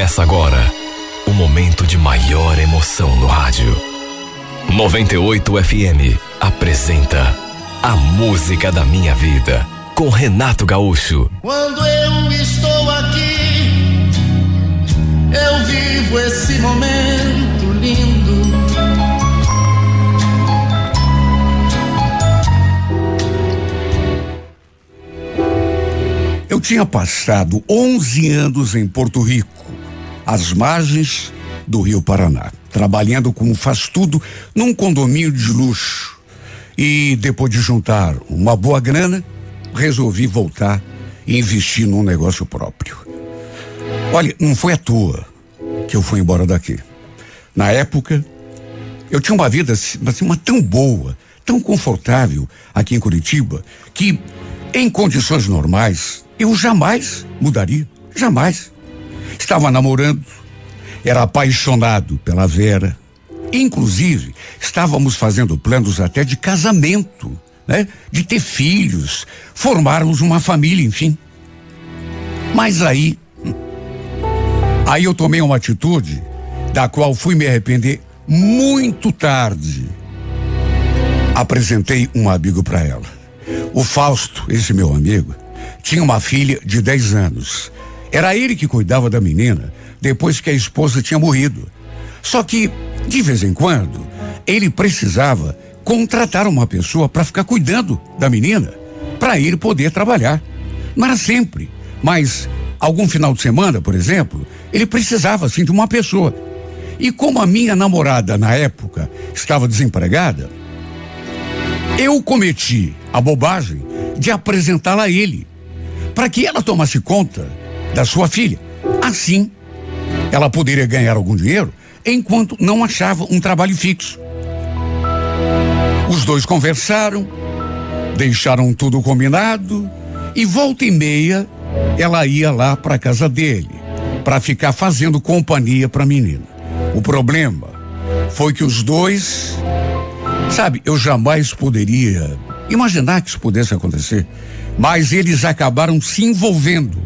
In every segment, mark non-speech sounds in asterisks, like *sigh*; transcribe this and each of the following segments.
Começa agora o momento de maior emoção no rádio. 98 FM apresenta A Música da Minha Vida com Renato Gaúcho. Quando eu estou aqui, eu vivo esse momento lindo. Eu tinha passado 11 anos em Porto Rico às margens do Rio Paraná, trabalhando como faz tudo num condomínio de luxo. E depois de juntar uma boa grana, resolvi voltar e investir num negócio próprio. Olha, não foi à toa que eu fui embora daqui. Na época, eu tinha uma vida assim, uma tão boa, tão confortável aqui em Curitiba, que em condições normais eu jamais mudaria, jamais. Estava namorando, era apaixonado pela Vera. Inclusive, estávamos fazendo planos até de casamento, né? De ter filhos, formarmos uma família, enfim. Mas aí, aí eu tomei uma atitude da qual fui me arrepender muito tarde. Apresentei um amigo para ela. O Fausto, esse meu amigo, tinha uma filha de 10 anos era ele que cuidava da menina depois que a esposa tinha morrido. Só que, de vez em quando, ele precisava contratar uma pessoa para ficar cuidando da menina, para ele poder trabalhar. Não era sempre, mas algum final de semana, por exemplo, ele precisava assim de uma pessoa. E como a minha namorada na época estava desempregada, eu cometi a bobagem de apresentá-la a ele, para que ela tomasse conta da sua filha. Assim, ela poderia ganhar algum dinheiro enquanto não achava um trabalho fixo. Os dois conversaram, deixaram tudo combinado e volta e meia ela ia lá para casa dele para ficar fazendo companhia para a menina. O problema foi que os dois, sabe, eu jamais poderia imaginar que isso pudesse acontecer, mas eles acabaram se envolvendo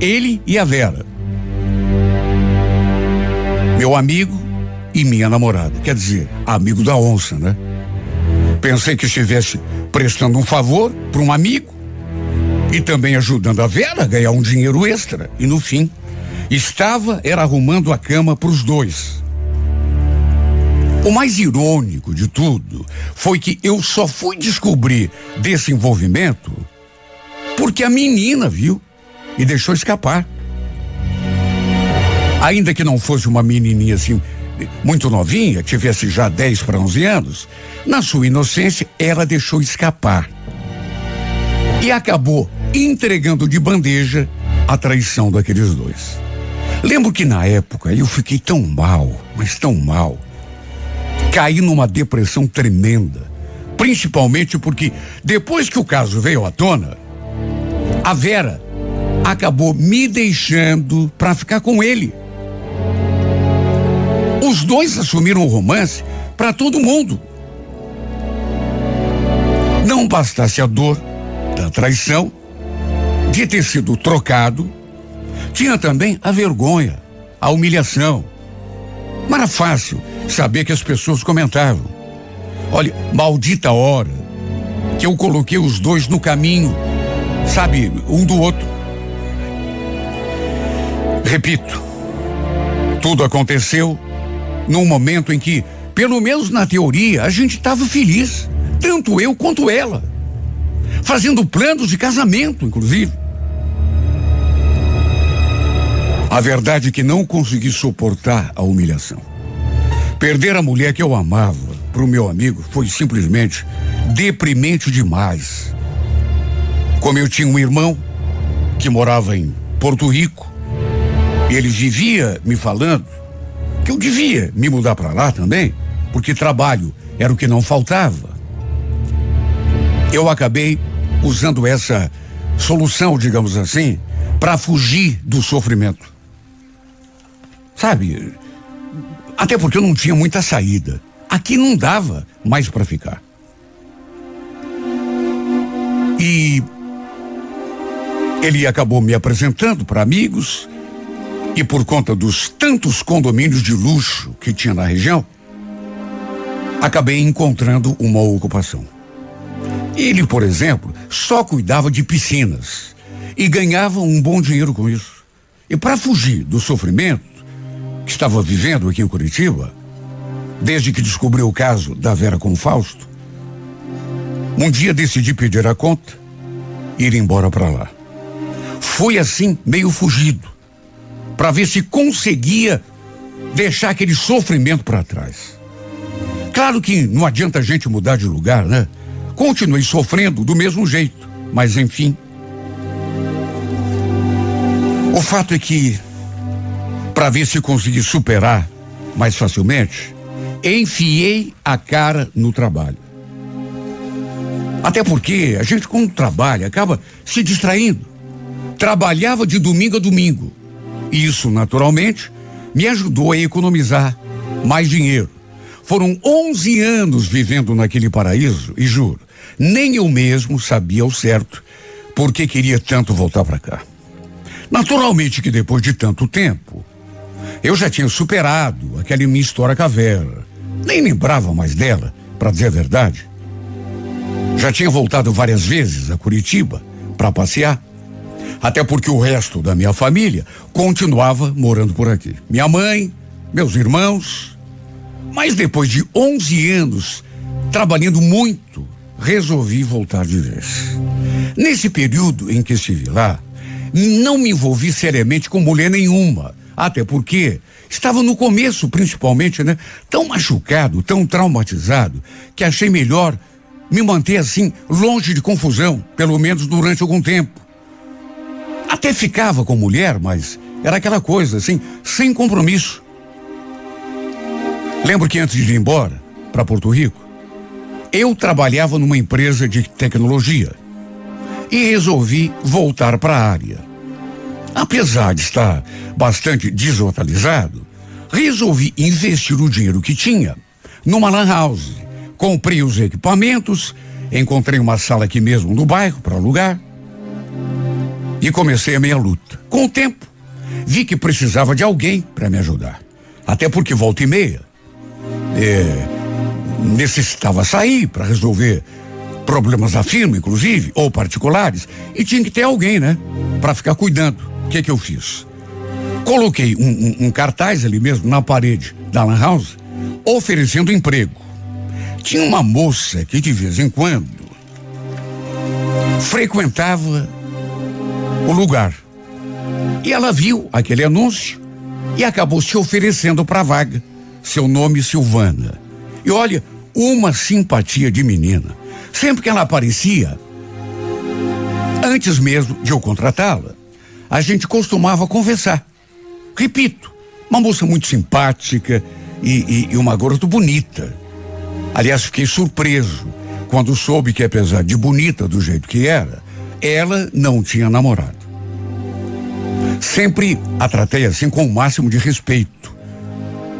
ele e a Vera. Meu amigo e minha namorada. Quer dizer, amigo da onça, né? Pensei que estivesse prestando um favor para um amigo e também ajudando a Vera a ganhar um dinheiro extra. E no fim, estava era arrumando a cama para os dois. O mais irônico de tudo foi que eu só fui descobrir desse envolvimento porque a menina viu e deixou escapar. Ainda que não fosse uma menininha assim, muito novinha, tivesse já 10 para 11 anos, na sua inocência, ela deixou escapar. E acabou entregando de bandeja a traição daqueles dois. Lembro que na época eu fiquei tão mal, mas tão mal. Caí numa depressão tremenda. Principalmente porque, depois que o caso veio à tona, a Vera acabou me deixando para ficar com ele. Os dois assumiram o romance para todo mundo. Não bastasse a dor da traição, de ter sido trocado, tinha também a vergonha, a humilhação. Não era fácil saber que as pessoas comentavam. Olha, maldita hora que eu coloquei os dois no caminho, sabe, um do outro. Repito, tudo aconteceu num momento em que, pelo menos na teoria, a gente estava feliz, tanto eu quanto ela, fazendo planos de casamento, inclusive. A verdade é que não consegui suportar a humilhação. Perder a mulher que eu amava para o meu amigo foi simplesmente deprimente demais. Como eu tinha um irmão que morava em Porto Rico, ele vivia me falando que eu devia me mudar para lá também, porque trabalho era o que não faltava. Eu acabei usando essa solução, digamos assim, para fugir do sofrimento. Sabe? Até porque eu não tinha muita saída. Aqui não dava mais para ficar. E ele acabou me apresentando para amigos E por conta dos tantos condomínios de luxo que tinha na região, acabei encontrando uma ocupação. Ele, por exemplo, só cuidava de piscinas e ganhava um bom dinheiro com isso. E para fugir do sofrimento que estava vivendo aqui em Curitiba, desde que descobriu o caso da Vera com o Fausto, um dia decidi pedir a conta e ir embora para lá. Fui assim, meio fugido, para ver se conseguia deixar aquele sofrimento para trás. Claro que não adianta a gente mudar de lugar, né? Continuei sofrendo do mesmo jeito, mas enfim. O fato é que, para ver se consegui superar mais facilmente, enfiei a cara no trabalho. Até porque a gente, quando trabalha, acaba se distraindo. Trabalhava de domingo a domingo. Isso, naturalmente, me ajudou a economizar mais dinheiro. Foram 11 anos vivendo naquele paraíso e juro, nem eu mesmo sabia ao certo por que queria tanto voltar para cá. Naturalmente que depois de tanto tempo, eu já tinha superado aquela minha história caveira. Nem lembrava mais dela, para dizer a verdade. Já tinha voltado várias vezes a Curitiba para passear. Até porque o resto da minha família continuava morando por aqui. Minha mãe, meus irmãos. Mas depois de 11 anos trabalhando muito, resolvi voltar de vez. Nesse período em que estive lá, não me envolvi seriamente com mulher nenhuma. Até porque estava no começo, principalmente, né? Tão machucado, tão traumatizado, que achei melhor me manter assim, longe de confusão, pelo menos durante algum tempo. Até ficava com mulher, mas era aquela coisa, assim, sem compromisso. Lembro que antes de ir embora para Porto Rico, eu trabalhava numa empresa de tecnologia e resolvi voltar para a área. Apesar de estar bastante desatualizado, resolvi investir o dinheiro que tinha numa lan house. Comprei os equipamentos, encontrei uma sala aqui mesmo no bairro para alugar e comecei a minha luta. Com o tempo, vi que precisava de alguém para me ajudar. Até porque volta e meia é, necessitava sair para resolver problemas da firma, inclusive, ou particulares, e tinha que ter alguém, né? Para ficar cuidando. O que que eu fiz? Coloquei um, um, um, cartaz ali mesmo na parede da Lan House, oferecendo emprego. Tinha uma moça que de vez em quando frequentava o lugar. E ela viu aquele anúncio e acabou se oferecendo para a vaga. Seu nome Silvana. E olha, uma simpatia de menina. Sempre que ela aparecia, antes mesmo de eu contratá-la, a gente costumava conversar. Repito, uma moça muito simpática e, e, e uma garota bonita. Aliás, fiquei surpreso quando soube que, apesar de bonita do jeito que era, ela não tinha namorado. Sempre a tratei assim com o máximo de respeito.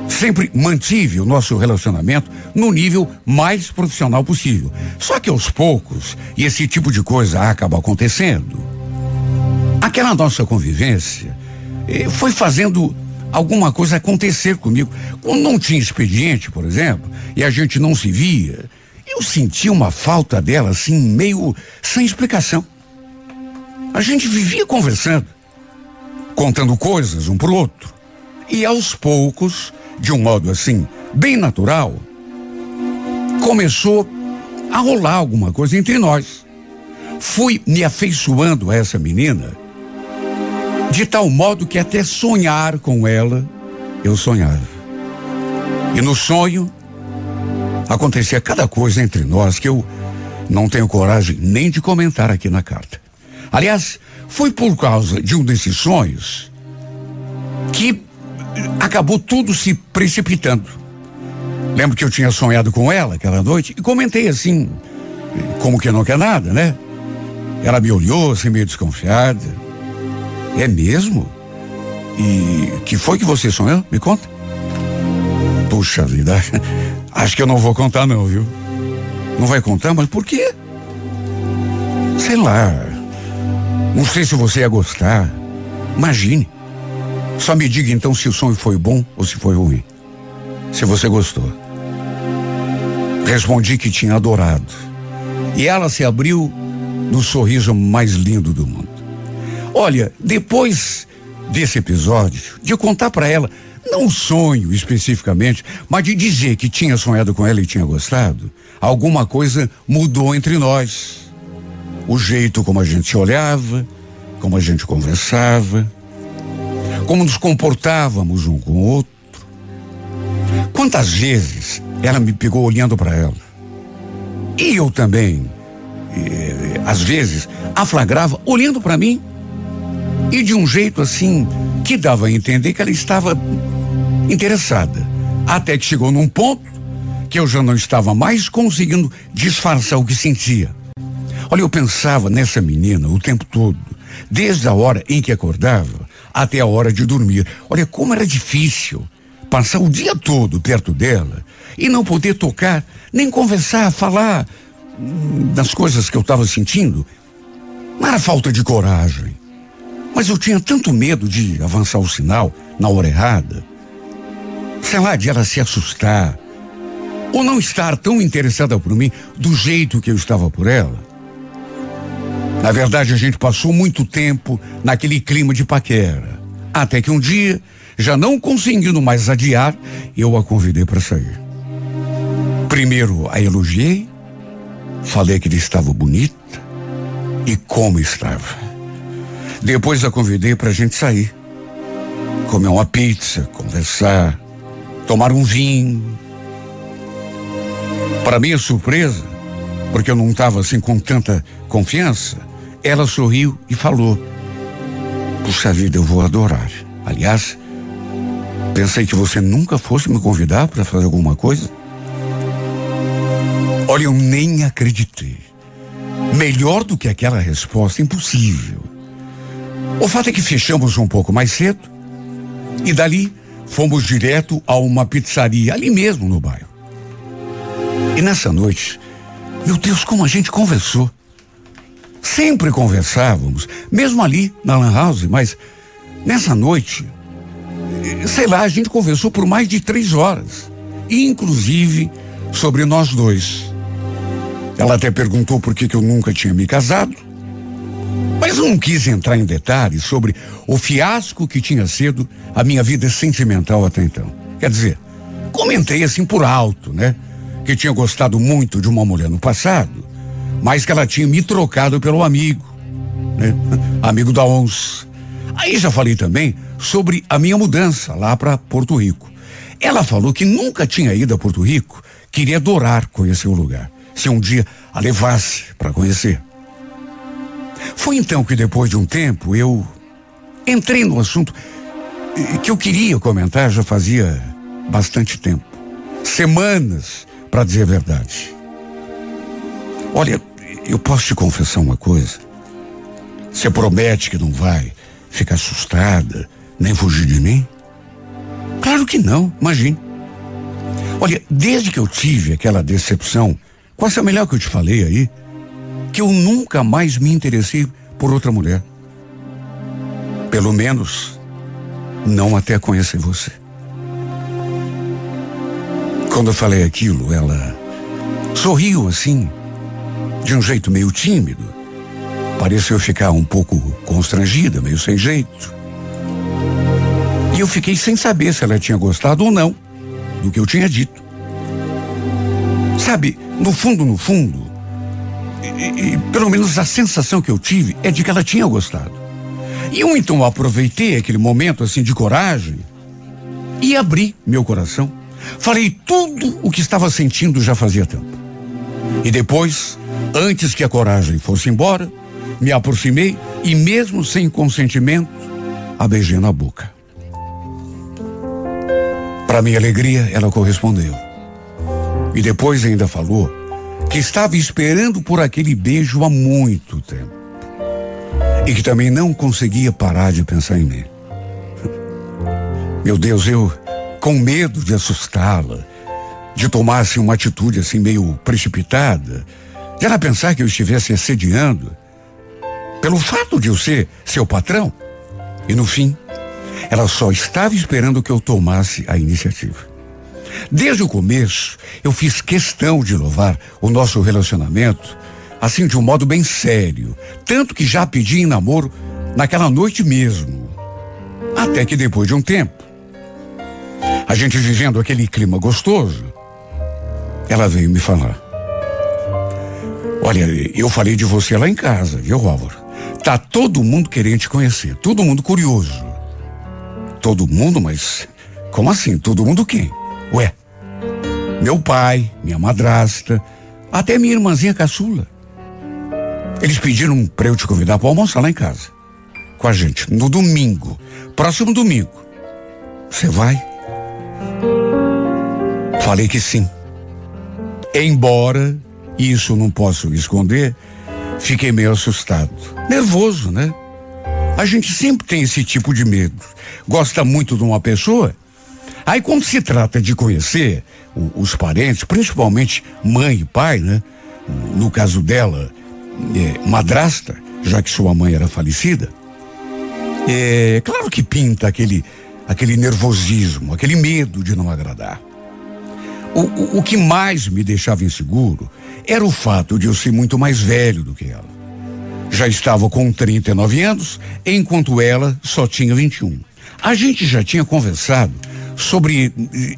Sempre mantive o nosso relacionamento no nível mais profissional possível. Só que aos poucos, e esse tipo de coisa acaba acontecendo, aquela nossa convivência eh, foi fazendo alguma coisa acontecer comigo. Quando não tinha expediente, por exemplo, e a gente não se via, eu sentia uma falta dela assim, meio sem explicação. A gente vivia conversando, contando coisas um pro outro. E aos poucos, de um modo assim, bem natural, começou a rolar alguma coisa entre nós. Fui me afeiçoando a essa menina de tal modo que até sonhar com ela eu sonhava. E no sonho acontecia cada coisa entre nós que eu não tenho coragem nem de comentar aqui na carta. Aliás, foi por causa de um desses sonhos que acabou tudo se precipitando. Lembro que eu tinha sonhado com ela aquela noite e comentei assim, como que não quer nada, né? Ela me olhou assim meio desconfiada. É mesmo? E que foi que você sonhou? Me conta. Puxa vida, *laughs* acho que eu não vou contar não, viu? Não vai contar, mas por quê? Sei lá. Não sei se você ia gostar. Imagine. Só me diga então se o sonho foi bom ou se foi ruim. Se você gostou. Respondi que tinha adorado. E ela se abriu no sorriso mais lindo do mundo. Olha, depois desse episódio, de contar para ela, não sonho especificamente, mas de dizer que tinha sonhado com ela e tinha gostado, alguma coisa mudou entre nós. O jeito como a gente se olhava, como a gente conversava, como nos comportávamos um com o outro. Quantas vezes ela me pegou olhando para ela? E eu também, eh, às vezes, a flagrava olhando para mim. E de um jeito assim que dava a entender que ela estava interessada. Até que chegou num ponto que eu já não estava mais conseguindo disfarçar o que sentia. Olha, eu pensava nessa menina o tempo todo, desde a hora em que acordava até a hora de dormir. Olha como era difícil passar o dia todo perto dela e não poder tocar, nem conversar, falar hum, das coisas que eu estava sentindo. Não era falta de coragem, mas eu tinha tanto medo de avançar o sinal na hora errada. Sei lá, de ela se assustar ou não estar tão interessada por mim do jeito que eu estava por ela. Na verdade, a gente passou muito tempo naquele clima de paquera. Até que um dia, já não conseguindo mais adiar, eu a convidei para sair. Primeiro a elogiei, falei que ele estava bonita e como estava. Depois a convidei para a gente sair, comer uma pizza, conversar, tomar um vinho. Para minha surpresa, porque eu não estava assim com tanta confiança, ela sorriu e falou: Puxa vida, eu vou adorar. Aliás, pensei que você nunca fosse me convidar para fazer alguma coisa. Olha, eu nem acreditei. Melhor do que aquela resposta, impossível. O fato é que fechamos um pouco mais cedo e dali fomos direto a uma pizzaria ali mesmo no bairro. E nessa noite, meu Deus, como a gente conversou. Sempre conversávamos, mesmo ali na Lan House, mas nessa noite, sei lá, a gente conversou por mais de três horas, inclusive sobre nós dois. Ela até perguntou por que, que eu nunca tinha me casado, mas não quis entrar em detalhes sobre o fiasco que tinha sido a minha vida sentimental até então. Quer dizer, comentei assim por alto, né? Que tinha gostado muito de uma mulher no passado, mas que ela tinha me trocado pelo amigo, né? Amigo da onça. Aí já falei também sobre a minha mudança lá para Porto Rico. Ela falou que nunca tinha ido a Porto Rico, queria adorar conhecer o lugar. Se um dia a levasse para conhecer. Foi então que depois de um tempo eu entrei no assunto que eu queria comentar já fazia bastante tempo. Semanas, para dizer a verdade. Olha, eu posso te confessar uma coisa. Você promete que não vai ficar assustada, nem fugir de mim? Claro que não, imagine. Olha, desde que eu tive aquela decepção, com essa melhor que eu te falei aí, que eu nunca mais me interessei por outra mulher. Pelo menos, não até conhecer você. Quando eu falei aquilo, ela sorriu assim, de um jeito meio tímido. Pareceu ficar um pouco constrangida, meio sem jeito. E eu fiquei sem saber se ela tinha gostado ou não do que eu tinha dito. Sabe, no fundo, no fundo, e, e, pelo menos a sensação que eu tive é de que ela tinha gostado. E eu então aproveitei aquele momento assim de coragem e abri meu coração. Falei tudo o que estava sentindo já fazia tempo. E depois, antes que a coragem fosse embora, me aproximei e, mesmo sem consentimento, a beijei na boca. Para minha alegria, ela correspondeu. E depois ainda falou que estava esperando por aquele beijo há muito tempo. E que também não conseguia parar de pensar em mim. Meu Deus, eu, com medo de assustá-la, de tomar uma atitude assim meio precipitada, ela pensar que eu estivesse assediando, pelo fato de eu ser seu patrão. E no fim, Ela só estava esperando que eu tomasse a iniciativa. Desde o começo, eu fiz questão de louvar o nosso relacionamento, assim de um modo bem sério, tanto que já pedi em namoro naquela noite mesmo. Até que depois de um tempo, a gente vivendo aquele clima gostoso, ela veio me falar. Olha, eu falei de você lá em casa, viu, Álvaro? Tá todo mundo querendo te conhecer, todo mundo curioso. Todo mundo, mas como assim? Todo mundo quem? Ué, meu pai, minha madrasta, até minha irmãzinha caçula. Eles pediram para eu te convidar para almoçar lá em casa. Com a gente, no domingo. Próximo domingo. Você vai? Falei que sim. Embora, isso não posso esconder, fiquei meio assustado. Nervoso, né? A gente sempre tem esse tipo de medo. Gosta muito de uma pessoa Aí quando se trata de conhecer o, os parentes, principalmente mãe e pai, né? No caso dela, é, madrasta, já que sua mãe era falecida, é claro que pinta aquele, aquele nervosismo, aquele medo de não agradar. O, o, o que mais me deixava inseguro era o fato de eu ser muito mais velho do que ela. Já estava com 39 anos, enquanto ela só tinha 21. A gente já tinha conversado sobre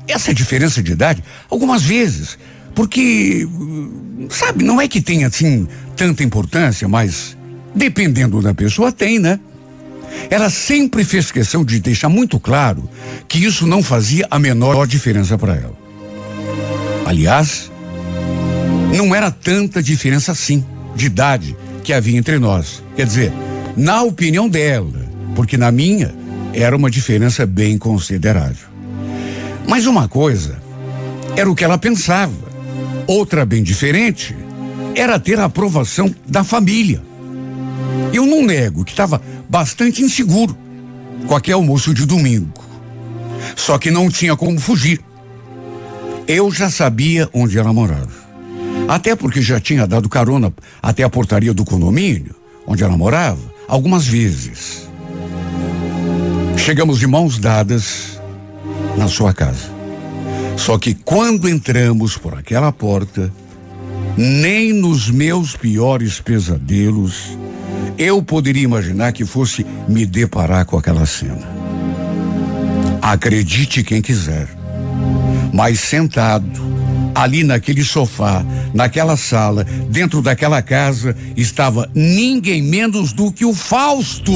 essa diferença de idade algumas vezes, porque, sabe, não é que tenha assim tanta importância, mas dependendo da pessoa tem, né? Ela sempre fez questão de deixar muito claro que isso não fazia a menor diferença para ela. Aliás, não era tanta diferença assim de idade que havia entre nós. Quer dizer, na opinião dela, porque na minha era uma diferença bem considerável. Mas uma coisa era o que ela pensava, outra bem diferente era ter a aprovação da família. Eu não nego que estava bastante inseguro com aquele almoço de domingo. Só que não tinha como fugir. Eu já sabia onde ela morava. Até porque já tinha dado carona até a portaria do condomínio, onde ela morava, algumas vezes. Chegamos de mãos dadas na sua casa. Só que quando entramos por aquela porta, nem nos meus piores pesadelos eu poderia imaginar que fosse me deparar com aquela cena. Acredite quem quiser, mas sentado ali naquele sofá, naquela sala, dentro daquela casa, estava ninguém menos do que o Fausto.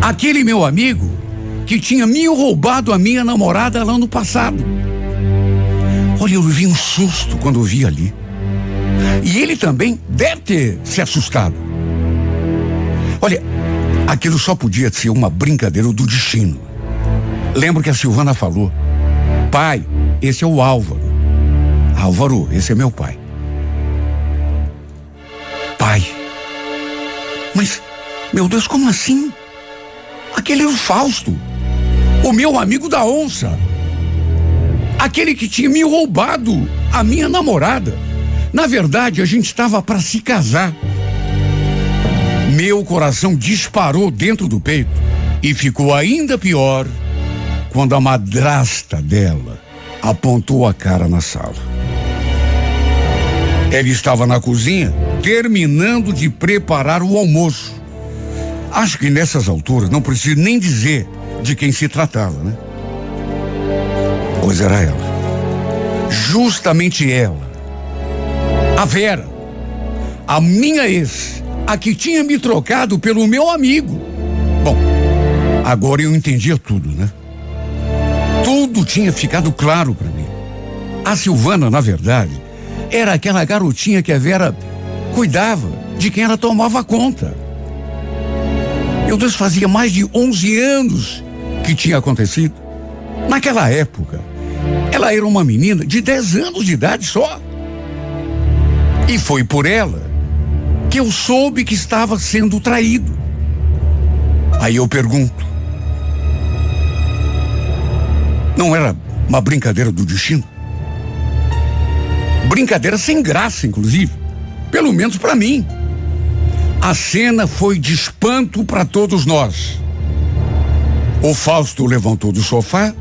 Aquele meu amigo que tinha me roubado a minha namorada lá no passado. Olha, eu vi um susto quando eu vi ali. E ele também deve ter se assustado. Olha, aquilo só podia ser uma brincadeira do destino. Lembro que a Silvana falou: Pai, esse é o Álvaro. Álvaro, esse é meu pai. Pai. Mas, meu Deus, como assim? Aquele é o Fausto o meu amigo da onça, aquele que tinha me roubado a minha namorada. Na verdade, a gente estava para se casar. Meu coração disparou dentro do peito e ficou ainda pior quando a madrasta dela apontou a cara na sala. Ela estava na cozinha terminando de preparar o almoço. Acho que nessas alturas não preciso nem dizer de quem se tratava, né? Pois era ela. Justamente ela. A Vera. A minha ex. A que tinha me trocado pelo meu amigo. Bom, agora eu entendia tudo, né? Tudo tinha ficado claro para mim. A Silvana, na verdade, era aquela garotinha que a Vera cuidava, de quem ela tomava conta. Meu Deus, fazia mais de 11 anos que tinha acontecido? Naquela época, ela era uma menina de 10 anos de idade só. E foi por ela que eu soube que estava sendo traído. Aí eu pergunto: não era uma brincadeira do destino? Brincadeira sem graça, inclusive. Pelo menos para mim. A cena foi de espanto para todos nós. O Fausto levantou do sofá,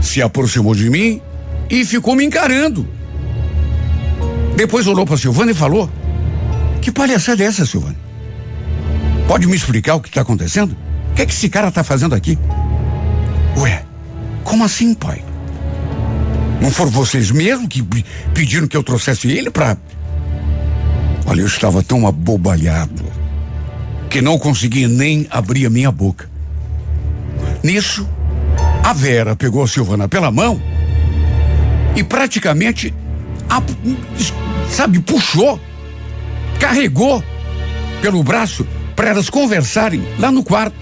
se aproximou de mim e ficou me encarando. Depois olhou para Silvana e falou: Que palhaçada é essa, Silvana? Pode me explicar o que está acontecendo? O que, é que esse cara está fazendo aqui? Ué, como assim, pai? Não foram vocês mesmo que pediram que eu trouxesse ele para. Olha, eu estava tão abobalhado que não conseguia nem abrir a minha boca. Nisso, a Vera pegou a Silvana pela mão e praticamente, a, sabe, puxou, carregou pelo braço para elas conversarem lá no quarto.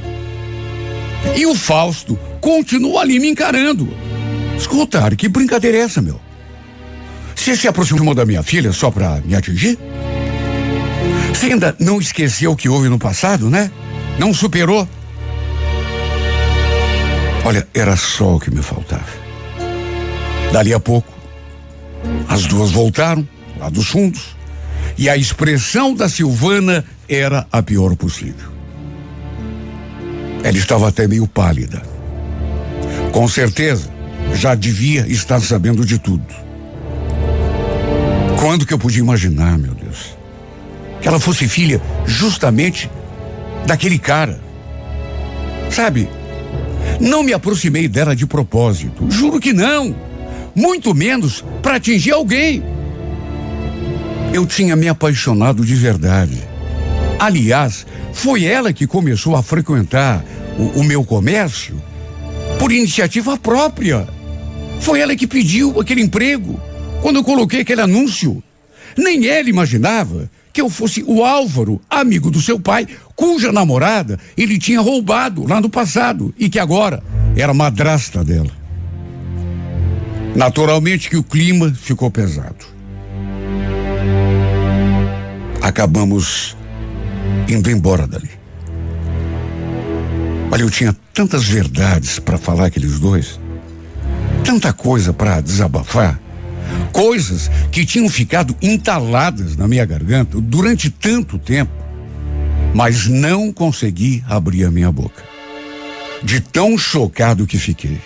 E o Fausto continua ali me encarando. Escuta, que brincadeira é essa, meu? Você se aproximou da minha filha só para me atingir? Você ainda não esqueceu o que houve no passado, né? Não superou? Olha, era só o que me faltava. Dali a pouco, as duas voltaram, lá dos fundos, e a expressão da Silvana era a pior possível. Ela estava até meio pálida. Com certeza, já devia estar sabendo de tudo. Quando que eu podia imaginar, meu Deus, que ela fosse filha justamente daquele cara? Sabe, não me aproximei dela de propósito. Juro que não. Muito menos para atingir alguém. Eu tinha me apaixonado de verdade. Aliás, foi ela que começou a frequentar o, o meu comércio por iniciativa própria. Foi ela que pediu aquele emprego quando eu coloquei aquele anúncio. Nem ela imaginava que eu fosse o Álvaro, amigo do seu pai, cuja namorada ele tinha roubado lá no passado e que agora era madrasta dela. Naturalmente que o clima ficou pesado. Acabamos indo embora dali. Olha, eu tinha tantas verdades para falar aqueles dois, tanta coisa para desabafar coisas que tinham ficado entaladas na minha garganta durante tanto tempo, mas não consegui abrir a minha boca. De tão chocado que fiquei.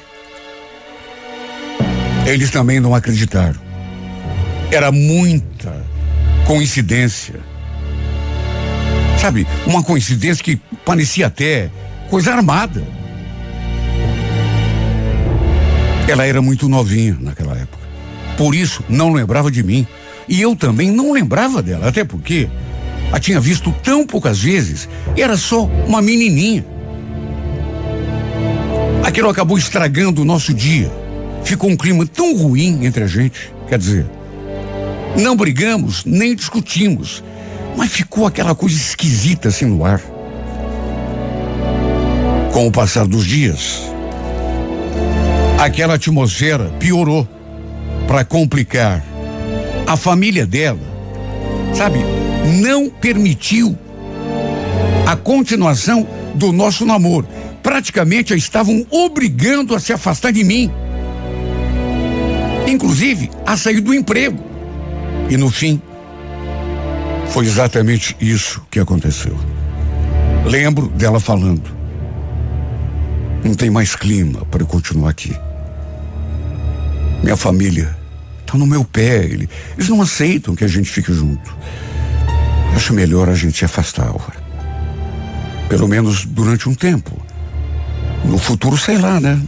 Eles também não acreditaram. Era muita coincidência. Sabe, uma coincidência que parecia até coisa armada. Ela era muito novinha naquela época. Por isso, não lembrava de mim. E eu também não lembrava dela, até porque a tinha visto tão poucas vezes, era só uma menininha. Aquilo acabou estragando o nosso dia. Ficou um clima tão ruim entre a gente. Quer dizer, não brigamos, nem discutimos, mas ficou aquela coisa esquisita assim no ar. Com o passar dos dias, aquela atmosfera piorou para complicar. A família dela, sabe, não permitiu a continuação do nosso namoro. Praticamente a estavam obrigando a se afastar de mim. Inclusive a sair do emprego. E no fim, foi exatamente isso que aconteceu. Lembro dela falando: não tem mais clima para eu continuar aqui. Minha família está no meu pé. Eles não aceitam que a gente fique junto. Acho melhor a gente se afastar, Álvaro. Pelo menos durante um tempo. No futuro, sei lá, né?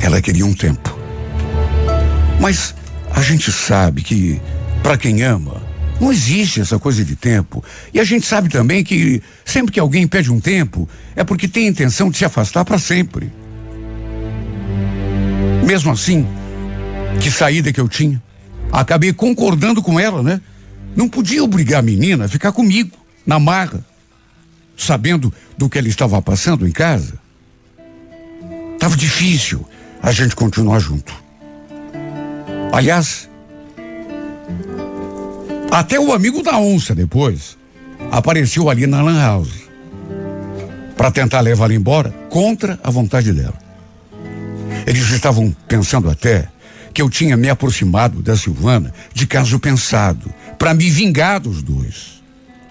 Ela queria um tempo. Mas a gente sabe que, para quem ama, não existe essa coisa de tempo. E a gente sabe também que sempre que alguém pede um tempo, é porque tem intenção de se afastar para sempre. Mesmo assim, que saída que eu tinha. Acabei concordando com ela, né? Não podia obrigar a menina a ficar comigo, na marra, sabendo do que ela estava passando em casa. Tava difícil a gente continuar junto. Aliás, até o amigo da onça depois apareceu ali na Lan House para tentar levar ela embora contra a vontade dela. Eles estavam pensando até que eu tinha me aproximado da Silvana de caso pensado, para me vingar dos dois.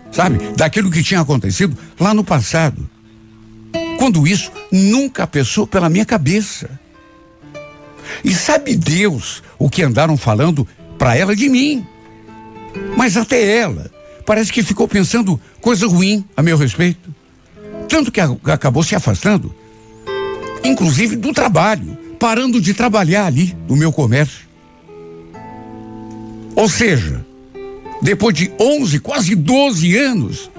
Sabe? Daquilo que tinha acontecido lá no passado. quando isso nunca passou pela minha cabeça. E sabe Deus o que andaram falando para ela de mim. Mas até ela parece que ficou pensando coisa ruim a meu respeito. Tanto que acabou se afastando, inclusive do trabalho, parando de trabalhar ali no meu comércio. Ou seja, depois de 11, quase 12 anos,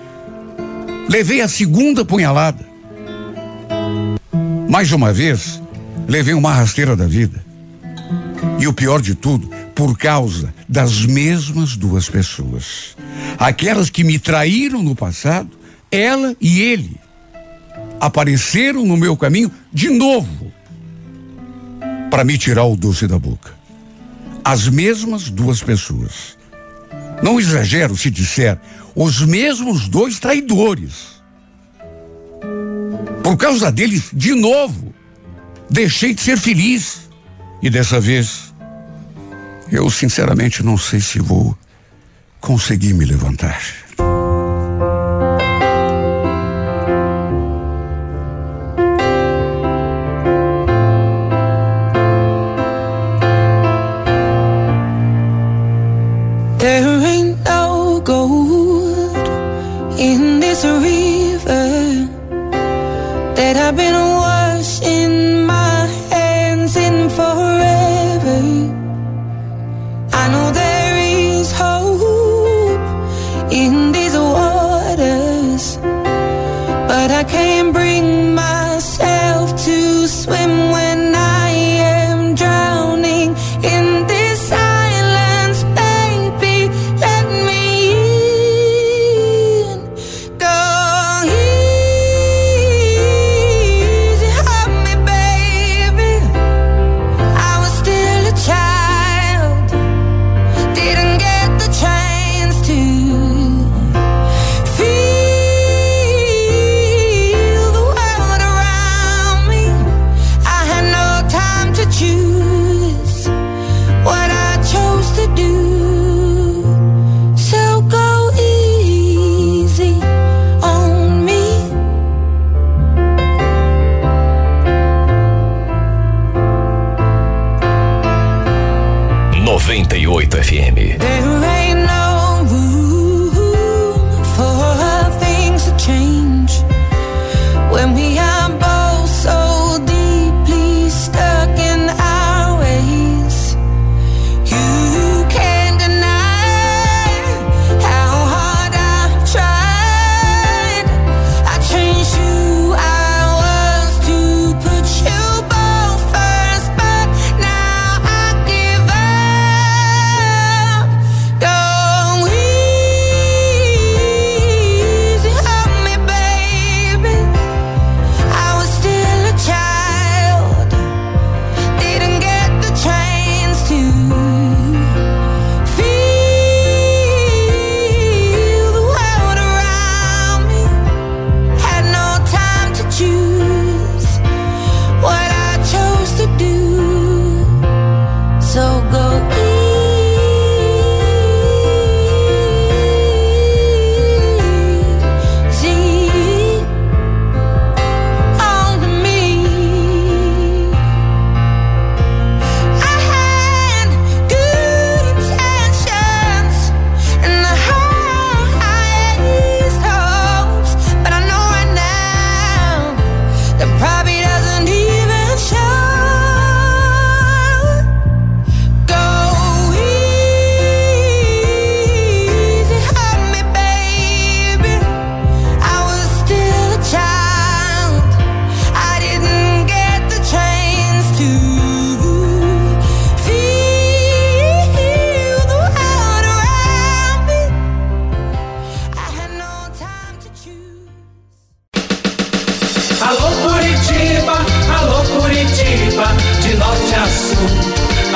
levei a segunda punhalada. Mais uma vez, levei uma rasteira da vida. E o pior de tudo, por causa das mesmas duas pessoas. Aquelas que me traíram no passado, ela e ele, apareceram no meu caminho de novo para me tirar o doce da boca. As mesmas duas pessoas. Não exagero se disser os mesmos dois traidores. Por causa deles, de novo, deixei de ser feliz. E dessa vez, eu sinceramente não sei se vou conseguir me levantar.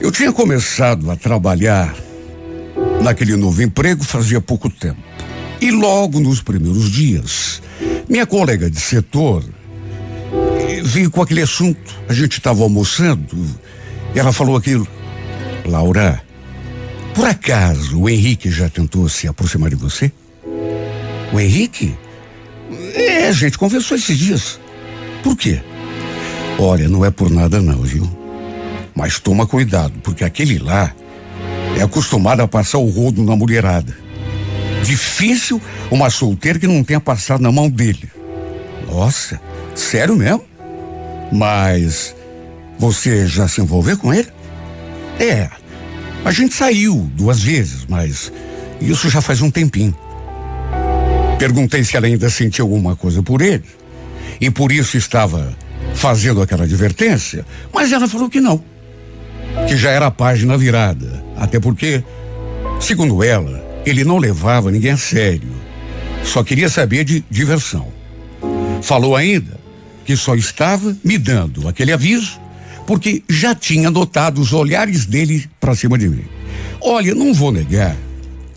Eu tinha começado a trabalhar naquele novo emprego fazia pouco tempo. E logo nos primeiros dias, minha colega de setor veio com aquele assunto. A gente estava almoçando e ela falou aquilo. Laura, por acaso o Henrique já tentou se aproximar de você? O Henrique? É, a gente conversou esses dias. Por quê? Olha, não é por nada não, viu? Mas toma cuidado, porque aquele lá é acostumado a passar o rodo na mulherada. Difícil uma solteira que não tenha passado na mão dele. Nossa, sério mesmo? Mas você já se envolveu com ele? É. A gente saiu duas vezes, mas isso já faz um tempinho. Perguntei se ela ainda sentia alguma coisa por ele e por isso estava fazendo aquela advertência, mas ela falou que não. Que já era a página virada. Até porque, segundo ela, ele não levava ninguém a sério. Só queria saber de diversão. Falou ainda que só estava me dando aquele aviso porque já tinha notado os olhares dele para cima de mim. Olha, não vou negar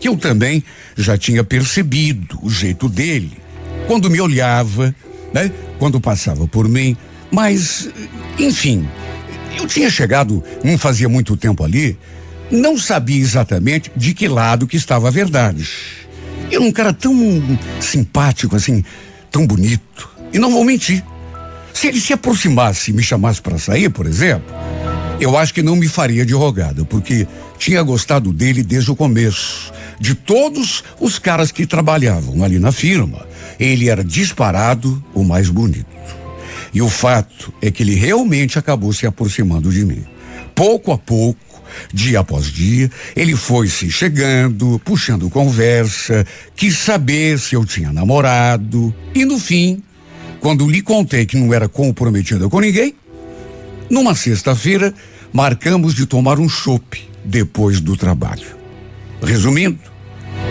que eu também já tinha percebido o jeito dele quando me olhava, né? Quando passava por mim, mas enfim, eu tinha chegado não fazia muito tempo ali não sabia exatamente de que lado que estava a verdade. Era um cara tão simpático assim, tão bonito. E não vou mentir. Se ele se aproximasse e me chamasse para sair, por exemplo, eu acho que não me faria de rogada, porque tinha gostado dele desde o começo. De todos os caras que trabalhavam ali na firma, ele era disparado o mais bonito. E o fato é que ele realmente acabou se aproximando de mim. Pouco a pouco, Dia após dia, ele foi se chegando, puxando conversa, quis saber se eu tinha namorado. E no fim, quando lhe contei que não era comprometida com ninguém, numa sexta-feira, marcamos de tomar um chopp depois do trabalho. Resumindo,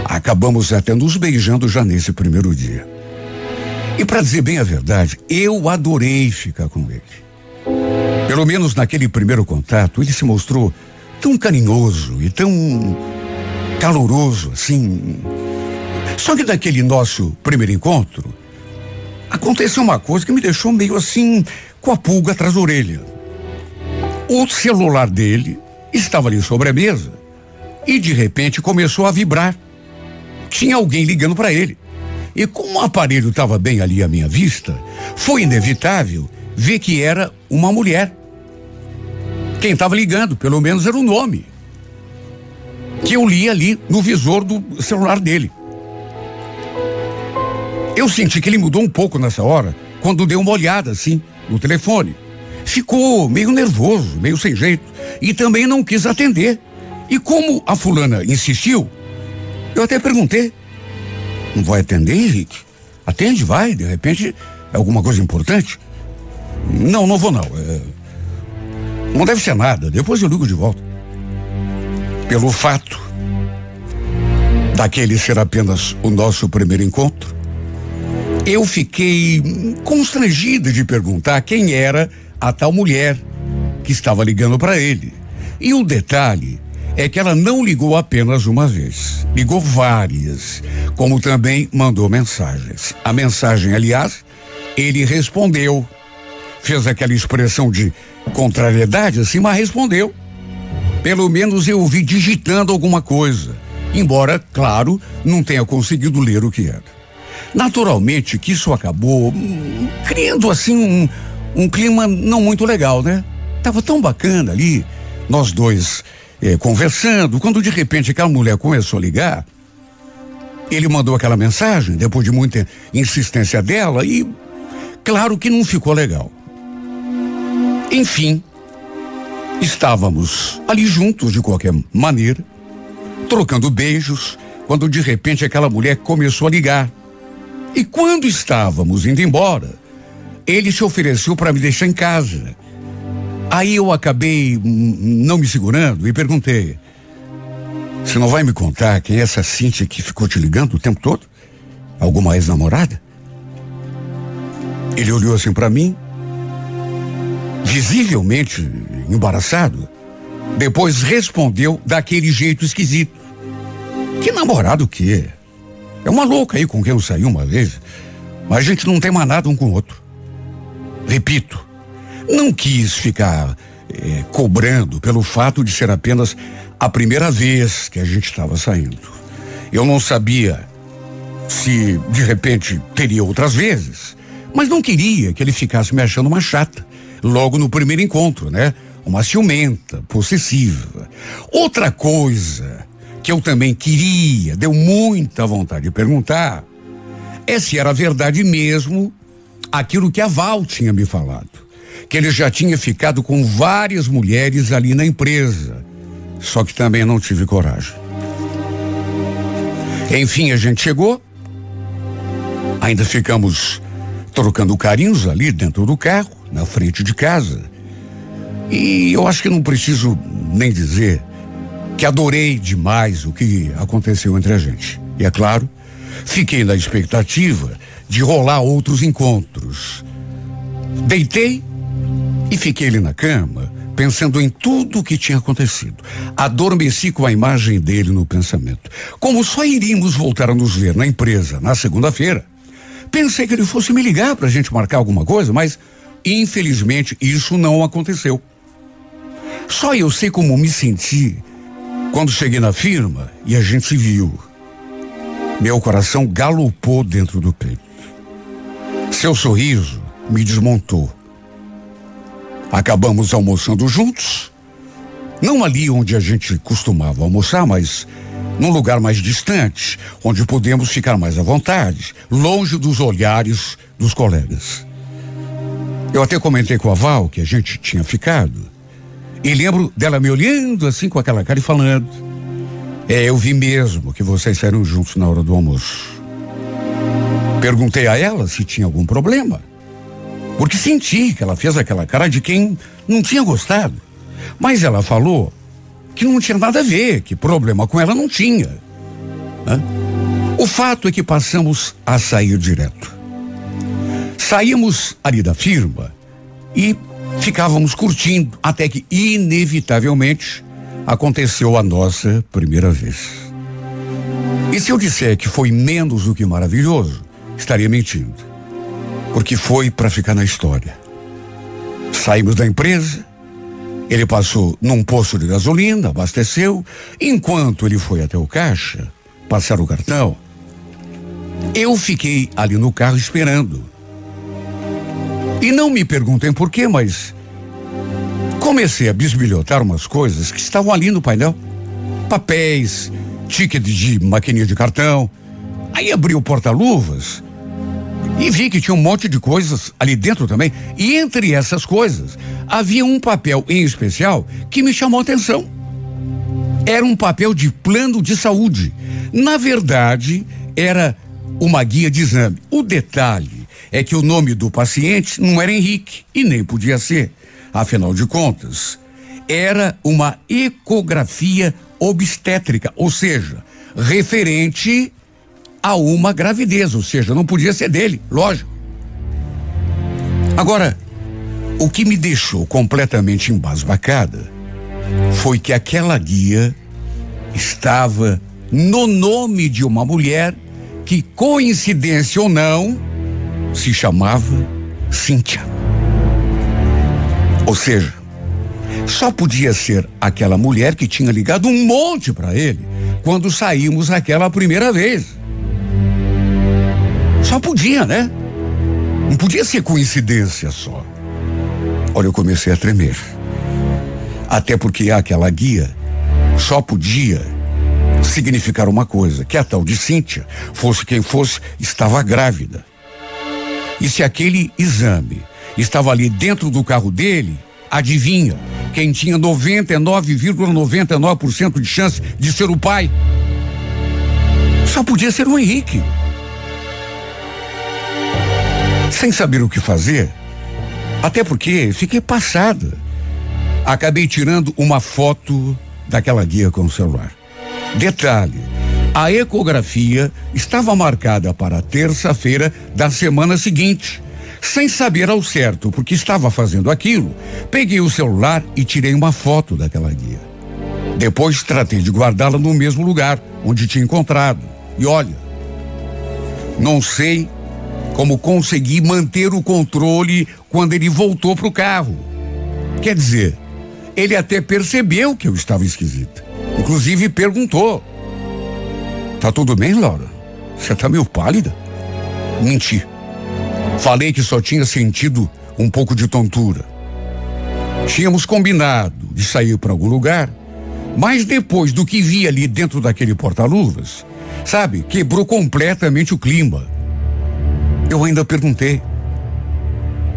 acabamos até nos beijando já nesse primeiro dia. E para dizer bem a verdade, eu adorei ficar com ele. Pelo menos naquele primeiro contato, ele se mostrou tão carinhoso e tão caloroso, assim. Só que naquele nosso primeiro encontro, aconteceu uma coisa que me deixou meio assim, com a pulga atrás da orelha. O celular dele estava ali sobre a mesa e de repente começou a vibrar. Tinha alguém ligando para ele. E como o aparelho estava bem ali à minha vista, foi inevitável ver que era uma mulher. Quem estava ligando, pelo menos era o nome. Que eu li ali no visor do celular dele. Eu senti que ele mudou um pouco nessa hora, quando deu uma olhada assim no telefone. Ficou meio nervoso, meio sem jeito, e também não quis atender. E como a fulana insistiu, eu até perguntei: Não vai atender, Henrique? Atende, vai, de repente é alguma coisa importante? Não, não vou não. É, não deve ser nada, depois eu ligo de volta. Pelo fato daquele ser apenas o nosso primeiro encontro, eu fiquei constrangida de perguntar quem era a tal mulher que estava ligando para ele. E o detalhe é que ela não ligou apenas uma vez, ligou várias, como também mandou mensagens. A mensagem, aliás, ele respondeu, fez aquela expressão de contrariedade assim, mas respondeu. Pelo menos eu vi digitando alguma coisa, embora, claro, não tenha conseguido ler o que era. Naturalmente que isso acabou hum, criando assim um, um clima não muito legal, né? Tava tão bacana ali, nós dois eh, conversando, quando de repente aquela mulher começou a ligar, ele mandou aquela mensagem, depois de muita insistência dela, e claro que não ficou legal. Enfim, estávamos ali juntos de qualquer maneira, trocando beijos, quando de repente aquela mulher começou a ligar. E quando estávamos indo embora, ele se ofereceu para me deixar em casa. Aí eu acabei não me segurando e perguntei: Você não vai me contar quem é essa Cíntia que ficou te ligando o tempo todo? Alguma ex-namorada? Ele olhou assim para mim, visivelmente embaraçado. Depois respondeu daquele jeito esquisito. Que namorado que é? É uma louca aí com quem eu saí uma vez, mas a gente não tem mais nada um com o outro. Repito, não quis ficar é, cobrando pelo fato de ser apenas a primeira vez que a gente estava saindo. Eu não sabia se de repente teria outras vezes, mas não queria que ele ficasse me achando uma chata logo no primeiro encontro, né? Uma ciumenta, possessiva. Outra coisa que eu também queria, deu muita vontade de perguntar, é se era verdade mesmo aquilo que a Val tinha me falado. Que ele já tinha ficado com várias mulheres ali na empresa. Só que também não tive coragem. Enfim, a gente chegou. Ainda ficamos trocando carinhos ali dentro do carro, na frente de casa. E eu acho que não preciso nem dizer que adorei demais o que aconteceu entre a gente. E é claro, fiquei na expectativa de rolar outros encontros. Deitei e fiquei ali na cama, pensando em tudo o que tinha acontecido. Adormeci com a imagem dele no pensamento. Como só iríamos voltar a nos ver na empresa na segunda-feira, pensei que ele fosse me ligar para a gente marcar alguma coisa, mas infelizmente isso não aconteceu. Só eu sei como me senti quando cheguei na firma e a gente se viu. Meu coração galopou dentro do peito. Seu sorriso me desmontou. Acabamos almoçando juntos. Não ali onde a gente costumava almoçar, mas num lugar mais distante, onde podemos ficar mais à vontade, longe dos olhares dos colegas. Eu até comentei com a Val que a gente tinha ficado. E lembro dela me olhando assim com aquela cara e falando: É, eu vi mesmo que vocês saíram juntos na hora do almoço. Perguntei a ela se tinha algum problema. Porque senti que ela fez aquela cara de quem não tinha gostado. Mas ela falou que não tinha nada a ver, que problema com ela não tinha. Hã? O fato é que passamos a sair direto. Saímos ali da firma e ficávamos curtindo, até que, inevitavelmente, aconteceu a nossa primeira vez. E se eu disser que foi menos do que maravilhoso, estaria mentindo. Porque foi para ficar na história. Saímos da empresa, ele passou num posto de gasolina, abasteceu. Enquanto ele foi até o caixa, passar o cartão, eu fiquei ali no carro esperando. E não me perguntem por quê, mas comecei a bisbilhotar umas coisas que estavam ali no painel. Papéis, ticket de maquininha de cartão. Aí abri o porta-luvas e vi que tinha um monte de coisas ali dentro também. E entre essas coisas, havia um papel em especial que me chamou a atenção. Era um papel de plano de saúde. Na verdade, era uma guia de exame. O detalhe é que o nome do paciente não era Henrique e nem podia ser. Afinal de contas, era uma ecografia obstétrica, ou seja, referente a uma gravidez, ou seja, não podia ser dele, lógico. Agora, o que me deixou completamente embasbacada foi que aquela guia estava no nome de uma mulher que, coincidência ou não, se chamava Cíntia. Ou seja, só podia ser aquela mulher que tinha ligado um monte para ele quando saímos aquela primeira vez. Só podia, né? Não podia ser coincidência só. Olha, eu comecei a tremer. Até porque aquela guia só podia significar uma coisa, que a tal de Cíntia, fosse quem fosse, estava grávida. E se aquele exame estava ali dentro do carro dele, adivinha, quem tinha 99,99% ,99 de chance de ser o pai? Só podia ser o Henrique. Sem saber o que fazer, até porque fiquei passada. Acabei tirando uma foto daquela guia com o celular. Detalhe, A ecografia estava marcada para terça-feira da semana seguinte. Sem saber ao certo porque estava fazendo aquilo, peguei o celular e tirei uma foto daquela guia. Depois tratei de guardá-la no mesmo lugar onde tinha encontrado. E olha, não sei como consegui manter o controle quando ele voltou para o carro. Quer dizer, ele até percebeu que eu estava esquisita. Inclusive perguntou: Tá tudo bem, Laura? Você tá meio pálida? Menti. Falei que só tinha sentido um pouco de tontura. Tínhamos combinado de sair para algum lugar, mas depois do que vi ali dentro daquele porta-luvas, sabe, quebrou completamente o clima. Eu ainda perguntei: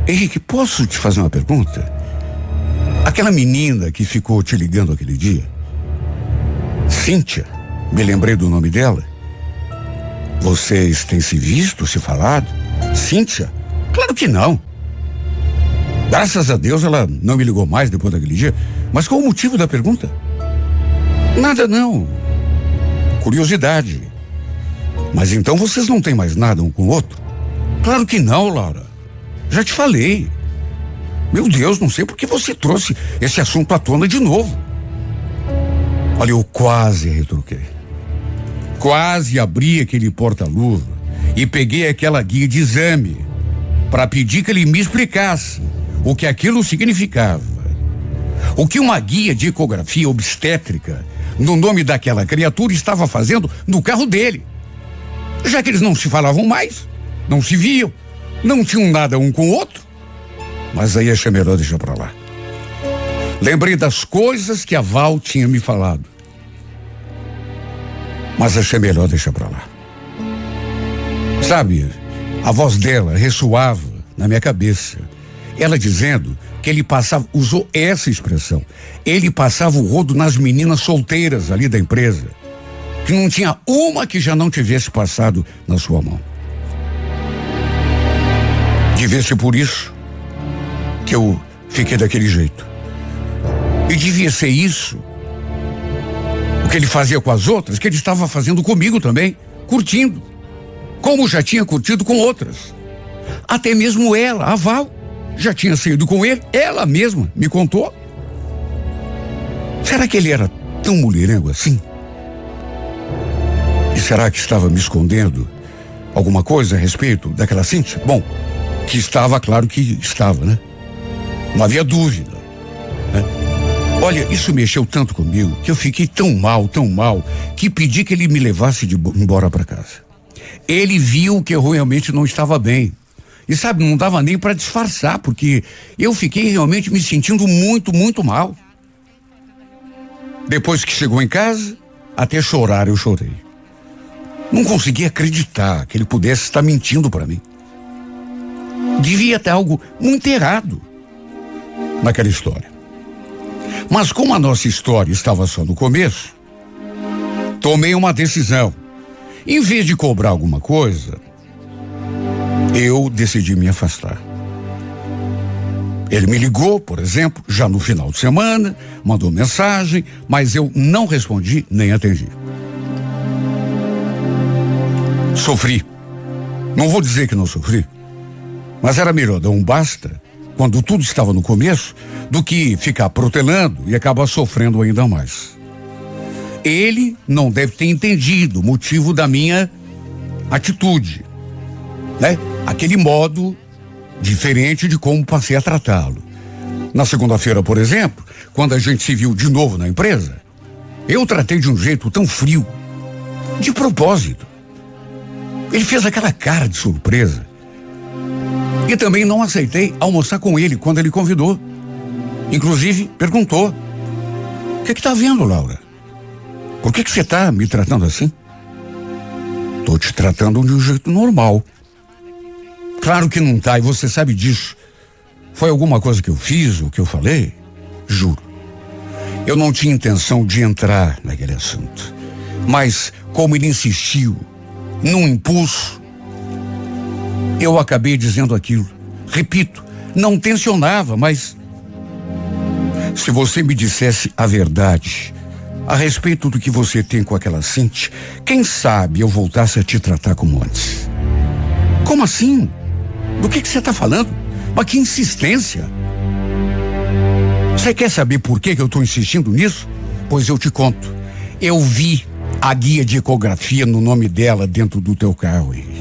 Henrique, posso te fazer uma pergunta? Aquela menina que ficou te ligando aquele dia, Cíntia, me lembrei do nome dela. Vocês têm se visto, se falado? Cíntia? Claro que não. Graças a Deus ela não me ligou mais depois daquele dia. Mas qual o motivo da pergunta? Nada não. Curiosidade. Mas então vocês não têm mais nada um com o outro? Claro que não, Laura. Já te falei. Meu Deus, não sei por que você trouxe esse assunto à tona de novo. Olha, eu quase retruquei. Quase abri aquele porta-luva e peguei aquela guia de exame para pedir que ele me explicasse o que aquilo significava. O que uma guia de ecografia obstétrica no nome daquela criatura estava fazendo no carro dele. Já que eles não se falavam mais, não se viam, não tinham nada um com o outro. Mas aí achei melhor deixar para lá. Lembrei das coisas que a Val tinha me falado. Mas achei melhor deixar para lá. Sabe, a voz dela ressoava na minha cabeça. Ela dizendo que ele passava, usou essa expressão. Ele passava o rodo nas meninas solteiras ali da empresa. Que não tinha uma que já não tivesse passado na sua mão. Devia ser por isso que eu fiquei daquele jeito. E devia ser isso o que ele fazia com as outras, que ele estava fazendo comigo também, curtindo. Como já tinha curtido com outras. Até mesmo ela, a Val, já tinha saído com ele, ela mesma me contou. Será que ele era tão mulherengo assim? E será que estava me escondendo alguma coisa a respeito daquela Cíntia? Bom, que estava, claro que estava, né? Não havia dúvida. Né? Olha, isso mexeu tanto comigo que eu fiquei tão mal, tão mal, que pedi que ele me levasse de, embora para casa. Ele viu que eu realmente não estava bem. E sabe, não dava nem para disfarçar, porque eu fiquei realmente me sentindo muito, muito mal. Depois que chegou em casa, até chorar eu chorei. Não conseguia acreditar que ele pudesse estar mentindo para mim. Devia ter algo muito errado naquela história. Mas como a nossa história estava só no começo, tomei uma decisão. Em vez de cobrar alguma coisa, eu decidi me afastar. Ele me ligou, por exemplo, já no final de semana, mandou mensagem, mas eu não respondi nem atendi. Sofri. Não vou dizer que não sofri, mas era melhor dar um basta quando tudo estava no começo, do que ficar protelando e acabar sofrendo ainda mais. Ele não deve ter entendido o motivo da minha atitude, né? Aquele modo diferente de como passei a tratá-lo. Na segunda-feira, por exemplo, quando a gente se viu de novo na empresa, eu tratei de um jeito tão frio, de propósito. Ele fez aquela cara de surpresa e também não aceitei almoçar com ele quando ele convidou. Inclusive, perguntou: O que está vendo, Laura? Por que você está me tratando assim? Estou te tratando de um jeito normal. Claro que não tá, e você sabe disso. Foi alguma coisa que eu fiz, o que eu falei? Juro. Eu não tinha intenção de entrar naquele assunto. Mas, como ele insistiu, num impulso, eu acabei dizendo aquilo. Repito, não tensionava, mas se você me dissesse a verdade, a respeito do que você tem com aquela Cinti, quem sabe eu voltasse a te tratar como antes. Como assim? Do que, você está falando? Mas que insistência! Você quer saber por que, que eu estou insistindo nisso? Pois eu te conto. Eu vi a guia de ecografia no nome dela dentro do teu carro, Henrique.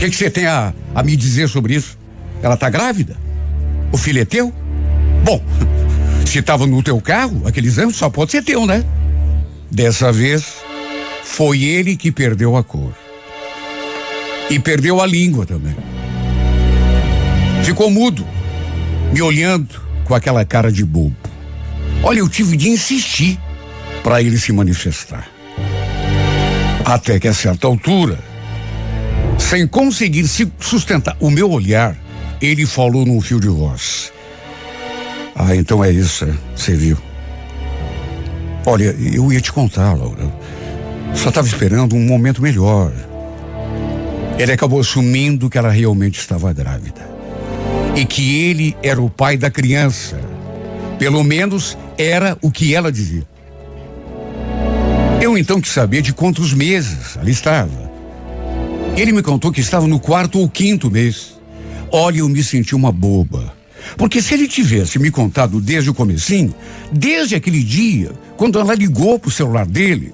Que, que você tem a, a me dizer sobre isso? Ela está grávida? O filho é teu? Bom, *laughs* se estava no teu carro, aquele exame só pode ser teu, né? Dessa vez, foi ele que perdeu a cor. E perdeu a língua também. Ficou mudo, me olhando com aquela cara de bobo. Olha, eu tive de insistir para ele se manifestar. Até que a certa altura, sem conseguir se sustentar o meu olhar, ele falou num fio de voz. Ah, então é isso, é. você viu. Olha, eu ia te contar, Laura. Só estava esperando um momento melhor. Ele acabou assumindo que ela realmente estava grávida. E que ele era o pai da criança. Pelo menos era o que ela dizia. Eu então quis saber de quantos meses ali estava. Ele me contou que estava no quarto ou quinto mês. Olha, eu me senti uma boba. Porque se ele tivesse me contado desde o comecinho, desde aquele dia, quando ela ligou pro celular dele,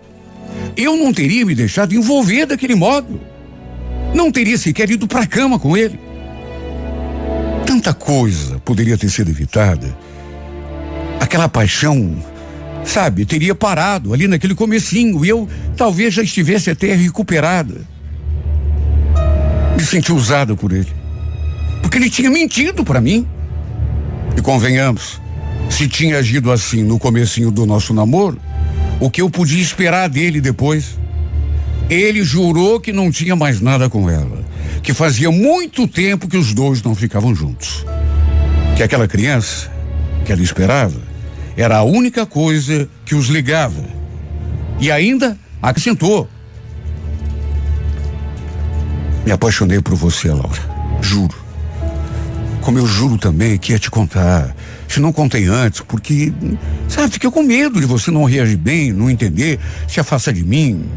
eu não teria me deixado envolver daquele modo. Não teria sequer ido para a cama com ele. Tanta coisa poderia ter sido evitada. Aquela paixão, sabe, teria parado ali naquele comecinho e eu talvez já estivesse até recuperada. Me senti usada por ele. Porque ele tinha mentido para mim. E convenhamos, se tinha agido assim no comecinho do nosso namoro, o que eu podia esperar dele depois? Ele jurou que não tinha mais nada com ela, que fazia muito tempo que os dois não ficavam juntos. Que aquela criança que ela esperava era a única coisa que os ligava. E ainda acrescentou: Me apaixonei por você, Laura. Juro. Como eu juro também que ia te contar. Se não contei antes, porque, sabe, fiquei com medo de você não reagir bem, não entender, se afasta de mim,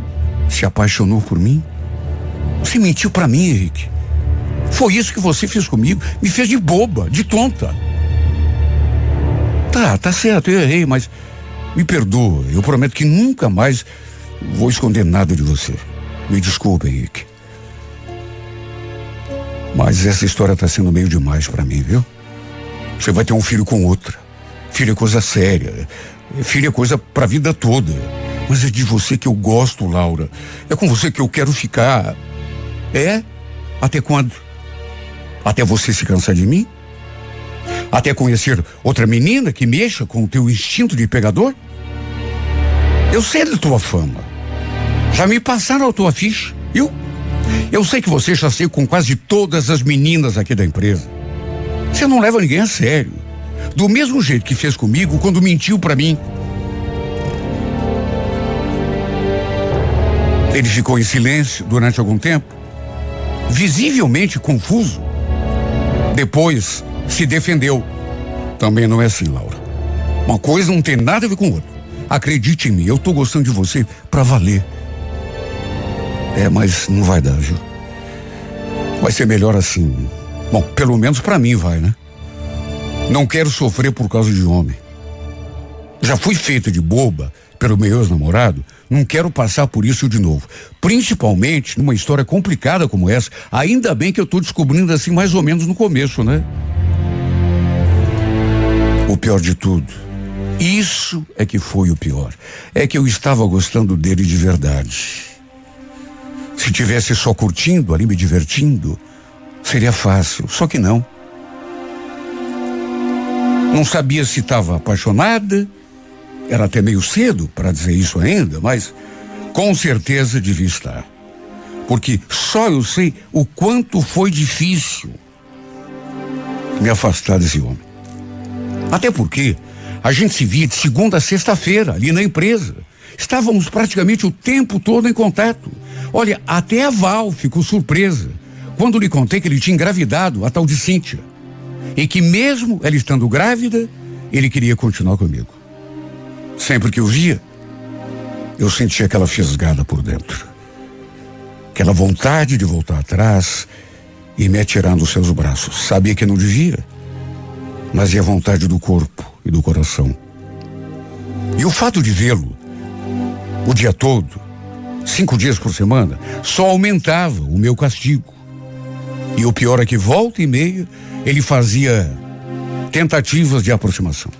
se apaixonou por mim. Você mentiu para mim, Henrique. Foi isso que você fez comigo. Me fez de boba, de tonta. Tá, tá certo, eu errei, mas me perdoa. Eu prometo que nunca mais vou esconder nada de você. Me desculpe, Henrique. Mas essa história está sendo meio demais para mim, viu? Você vai ter um filho com outra. Filho é coisa séria. Filho é coisa para a vida toda. Mas é de você que eu gosto, Laura. É com você que eu quero ficar. É? Até quando? Até você se cansar de mim? Até conhecer outra menina que mexa com o teu instinto de pegador? Eu sei da tua fama. Já me passaram a tua ficha, viu? Eu sei que você já saiu com quase todas as meninas aqui da empresa. Você não leva ninguém a sério. Do mesmo jeito que fez comigo quando mentiu para mim. Ele ficou em silêncio durante algum tempo, visivelmente confuso. Depois se defendeu. Também não é assim, Laura. Uma coisa não tem nada a ver com outra. Acredite em mim, eu tô gostando de você para valer. É, mas não vai dar, viu? Vai ser melhor assim. Bom, pelo menos para mim vai, né? Não quero sofrer por causa de homem. Já fui feita de boba pelo meu ex-namorado, não quero passar por isso de novo. Principalmente numa história complicada como essa. Ainda bem que eu tô descobrindo assim mais ou menos no começo, né? O pior de tudo, isso é que foi o pior. É que eu estava gostando dele de verdade. Se tivesse só curtindo ali, me divertindo, seria fácil. Só que não. Não sabia se estava apaixonada. Era até meio cedo para dizer isso ainda, mas com certeza devia estar. Porque só eu sei o quanto foi difícil me afastar desse homem. Até porque a gente se via de segunda a sexta-feira ali na empresa. Estávamos praticamente o tempo todo em contato. Olha, até a Val ficou surpresa quando lhe contei que ele tinha engravidado a tal de Cíntia. E que mesmo ela estando grávida, ele queria continuar comigo. Sempre que o via, eu senti aquela fisgada por dentro. Aquela vontade de voltar atrás e me atirar nos seus braços. Sabia que não devia, mas é a vontade do corpo e do coração. E o fato de vê-lo o dia todo, cinco dias por semana, só aumentava o meu castigo. E o pior é que volta e meia ele fazia tentativas de aproximação.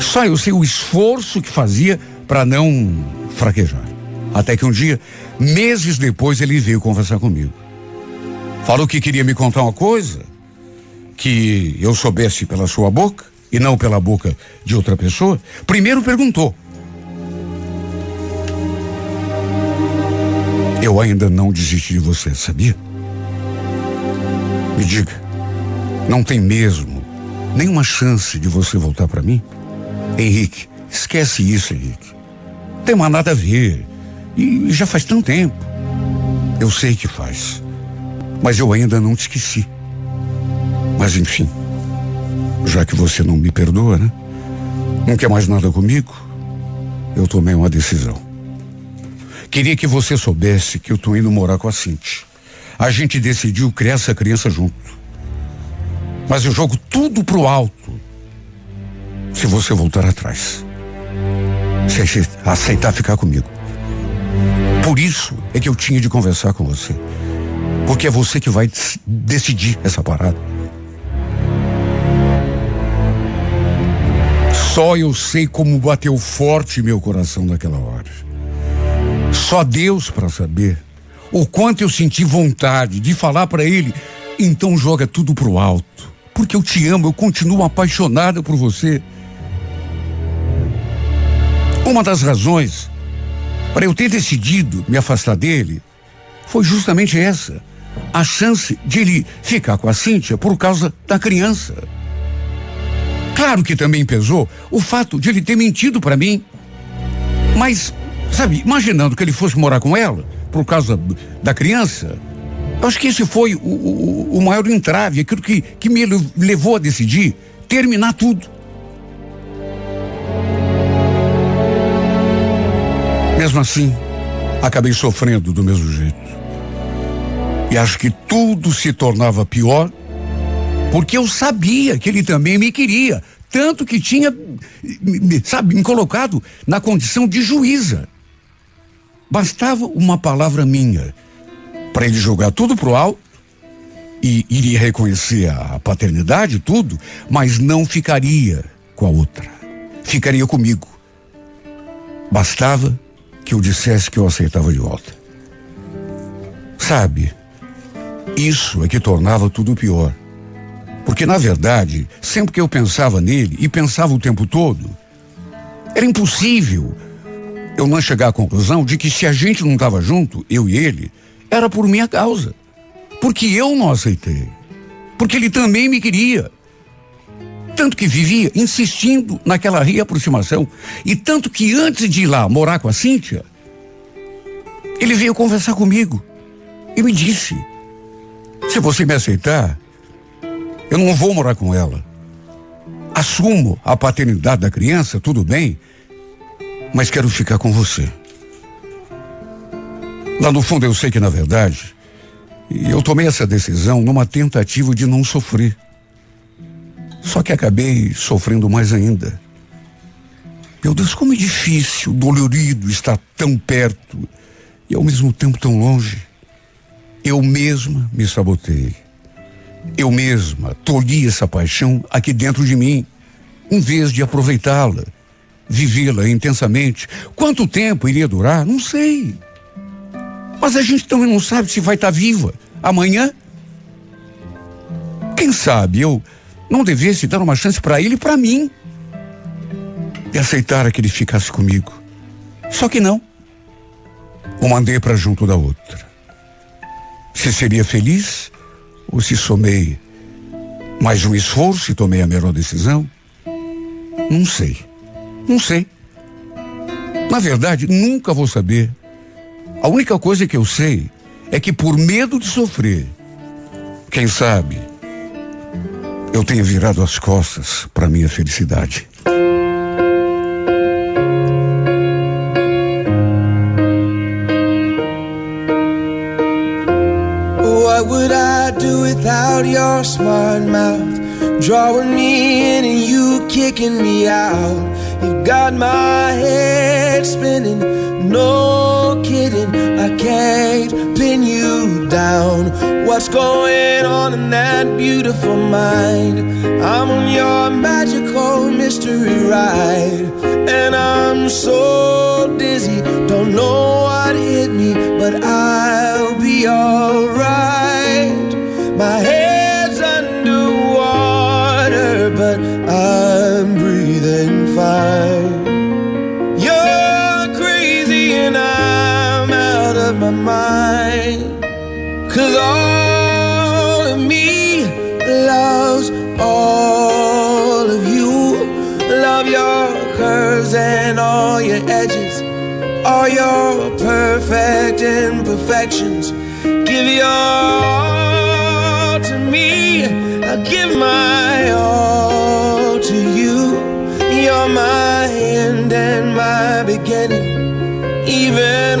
Só eu sei o esforço que fazia para não fraquejar. Até que um dia, meses depois, ele veio conversar comigo. Falou que queria me contar uma coisa que eu soubesse pela sua boca e não pela boca de outra pessoa. Primeiro perguntou: Eu ainda não desisti de você, sabia? Me diga, não tem mesmo nenhuma chance de você voltar para mim? Henrique, esquece isso, Henrique. Tem mais nada a ver. E já faz tanto tempo. Eu sei que faz. Mas eu ainda não te esqueci. Mas enfim, já que você não me perdoa, né? Não quer mais nada comigo? Eu tomei uma decisão. Queria que você soubesse que eu tô indo morar com a Cintia. A gente decidiu criar essa criança junto. Mas eu jogo tudo pro alto. Se você voltar atrás. Se aceitar ficar comigo. Por isso é que eu tinha de conversar com você. Porque é você que vai decidir essa parada. Só eu sei como bateu forte meu coração naquela hora. Só Deus para saber o quanto eu senti vontade de falar para ele. Então joga tudo pro alto. Porque eu te amo, eu continuo apaixonada por você. Uma das razões para eu ter decidido me afastar dele foi justamente essa. A chance de ele ficar com a Cíntia por causa da criança. Claro que também pesou o fato de ele ter mentido para mim. Mas, sabe, imaginando que ele fosse morar com ela por causa da criança, eu acho que esse foi o, o, o maior entrave, aquilo que, que me levou a decidir terminar tudo. Mesmo assim, acabei sofrendo do mesmo jeito. E acho que tudo se tornava pior porque eu sabia que ele também me queria, tanto que tinha, sabe, me colocado na condição de juíza. Bastava uma palavra minha para ele jogar tudo pro alto e iria reconhecer a paternidade, tudo, mas não ficaria com a outra. Ficaria comigo. Bastava que eu dissesse que eu aceitava de volta. Sabe, isso é que tornava tudo pior. Porque, na verdade, sempre que eu pensava nele, e pensava o tempo todo, era impossível eu não chegar à conclusão de que se a gente não estava junto, eu e ele, era por minha causa. Porque eu não aceitei. Porque ele também me queria. Tanto que vivia insistindo naquela reaproximação. E tanto que antes de ir lá morar com a Cíntia, ele veio conversar comigo e me disse: se você me aceitar, eu não vou morar com ela. Assumo a paternidade da criança, tudo bem, mas quero ficar com você. Lá no fundo eu sei que na verdade eu tomei essa decisão numa tentativa de não sofrer. Só que acabei sofrendo mais ainda. Meu Deus, como é difícil, dolorido estar tão perto e ao mesmo tempo tão longe. Eu mesma me sabotei. Eu mesma tolhi essa paixão aqui dentro de mim, em vez de aproveitá-la, vivê-la intensamente. Quanto tempo iria durar? Não sei. Mas a gente também não sabe se vai estar viva amanhã. Quem sabe eu não devesse dar uma chance para ele e para mim. E aceitar que ele ficasse comigo. Só que não. O mandei para junto da outra. Se seria feliz, ou se somei mais um esforço e tomei a melhor decisão? Não sei. Não sei. Na verdade, nunca vou saber. A única coisa que eu sei é que por medo de sofrer, quem sabe, eu tenha virado as costas para minha felicidade. Oh, what would I do without your smart mouth? Drawing me in and you kicking me out. You got my head spinning, no kidding. I can't pin you down. What's going on in that beautiful mind? I'm on your magical mystery ride, and I'm so dizzy, don't know perfect imperfections. Give your all to me. I give my all to you. You're my end and my beginning. Even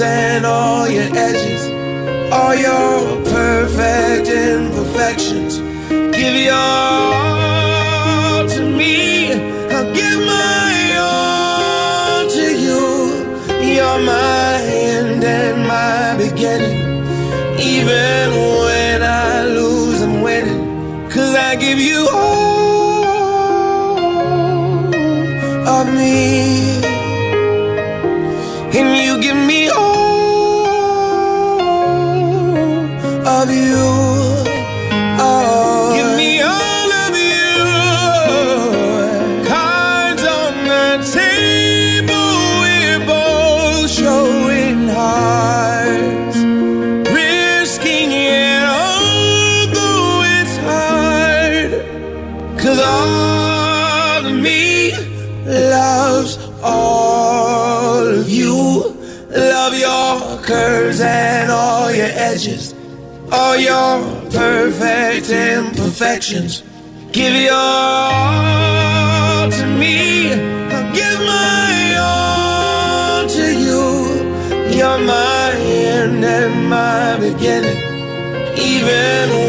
and all your edges, all your perfect imperfections. Give your imperfections. Give your all to me. I'll give my all to you. You're my end and my beginning. Even